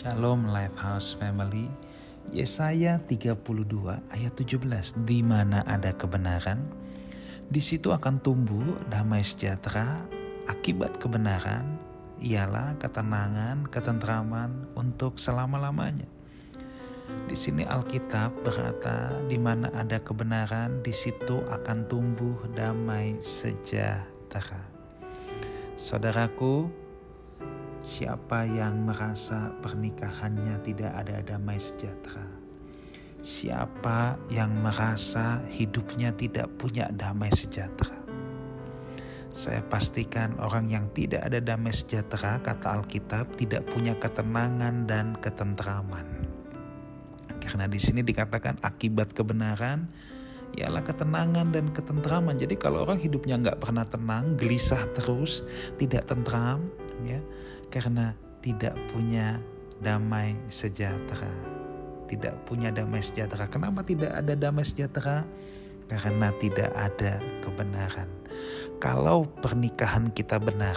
Shalom Lifehouse Family. Yesaya 32 ayat 17 di mana ada kebenaran di situ akan tumbuh damai sejahtera akibat kebenaran ialah ketenangan, ketentraman untuk selama-lamanya. Di sini Alkitab berkata di mana ada kebenaran di situ akan tumbuh damai sejahtera. Saudaraku, Siapa yang merasa pernikahannya tidak ada damai sejahtera? Siapa yang merasa hidupnya tidak punya damai sejahtera? Saya pastikan orang yang tidak ada damai sejahtera, kata Alkitab, tidak punya ketenangan dan ketentraman. Karena di sini dikatakan akibat kebenaran ialah ketenangan dan ketentraman. Jadi kalau orang hidupnya nggak pernah tenang, gelisah terus, tidak tentram, ya karena tidak punya damai sejahtera. Tidak punya damai sejahtera. Kenapa tidak ada damai sejahtera? Karena tidak ada kebenaran. Kalau pernikahan kita benar,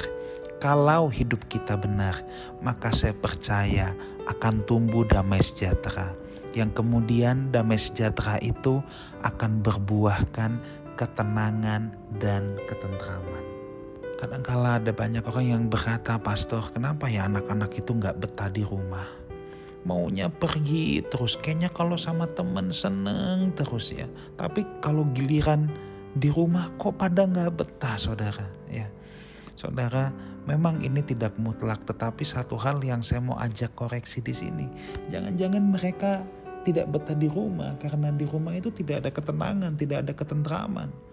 kalau hidup kita benar, maka saya percaya akan tumbuh damai sejahtera. Yang kemudian damai sejahtera itu akan berbuahkan ketenangan dan ketentraman. Kadangkala ada banyak orang yang berkata, Pastor, kenapa ya anak-anak itu nggak betah di rumah? Maunya pergi terus, kayaknya kalau sama temen seneng terus ya. Tapi kalau giliran di rumah kok pada nggak betah saudara ya. Saudara, memang ini tidak mutlak, tetapi satu hal yang saya mau ajak koreksi di sini, jangan-jangan mereka tidak betah di rumah karena di rumah itu tidak ada ketenangan, tidak ada ketentraman.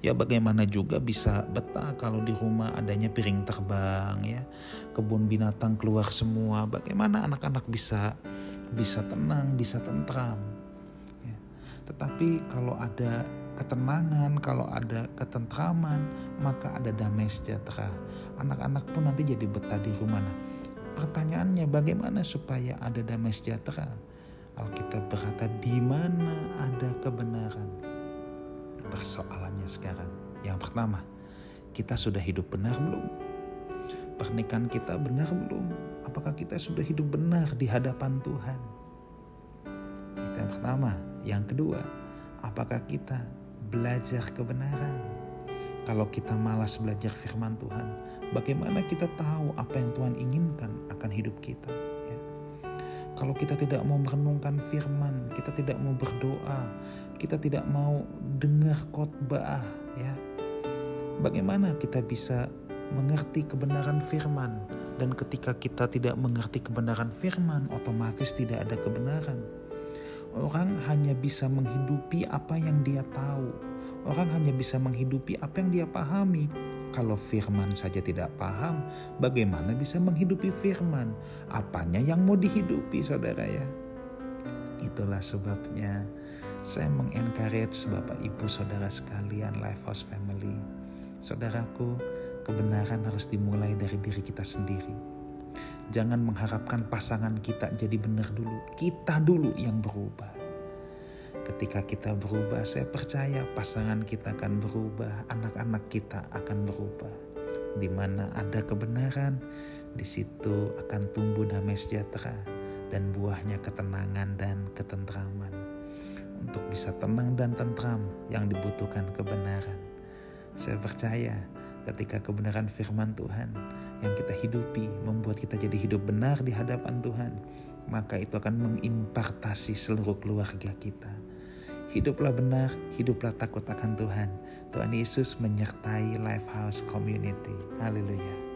Ya bagaimana juga bisa betah kalau di rumah adanya piring terbang ya, kebun binatang keluar semua. Bagaimana anak-anak bisa bisa tenang, bisa tentram. Ya. Tetapi kalau ada ketenangan, kalau ada ketentraman, maka ada damai sejahtera. Anak-anak pun nanti jadi betah di rumah. Nah, pertanyaannya bagaimana supaya ada damai sejahtera? Alkitab berkata di mana ada kebenaran persoalannya sekarang. Yang pertama, kita sudah hidup benar belum? Pernikahan kita benar belum? Apakah kita sudah hidup benar di hadapan Tuhan? Itu yang pertama. Yang kedua, apakah kita belajar kebenaran? Kalau kita malas belajar firman Tuhan, bagaimana kita tahu apa yang Tuhan inginkan akan hidup kita? Kalau kita tidak mau merenungkan firman, kita tidak mau berdoa, kita tidak mau dengar khotbah, ya. Bagaimana kita bisa mengerti kebenaran firman? Dan ketika kita tidak mengerti kebenaran firman, otomatis tidak ada kebenaran. Orang hanya bisa menghidupi apa yang dia tahu. Orang hanya bisa menghidupi apa yang dia pahami kalau firman saja tidak paham, bagaimana bisa menghidupi firman? Apanya yang mau dihidupi saudara ya? Itulah sebabnya saya mengencourage Bapak Ibu Saudara sekalian Lifehouse Family. Saudaraku, kebenaran harus dimulai dari diri kita sendiri. Jangan mengharapkan pasangan kita jadi benar dulu. Kita dulu yang berubah. Ketika kita berubah, saya percaya pasangan kita akan berubah, anak-anak kita akan berubah. Di mana ada kebenaran, di situ akan tumbuh damai sejahtera dan buahnya ketenangan dan ketentraman. Untuk bisa tenang dan tentram yang dibutuhkan kebenaran. Saya percaya ketika kebenaran firman Tuhan yang kita hidupi membuat kita jadi hidup benar di hadapan Tuhan, maka itu akan mengimpartasi seluruh keluarga kita Hiduplah benar, hiduplah takut akan Tuhan. Tuhan Yesus menyertai Lifehouse Community. Haleluya.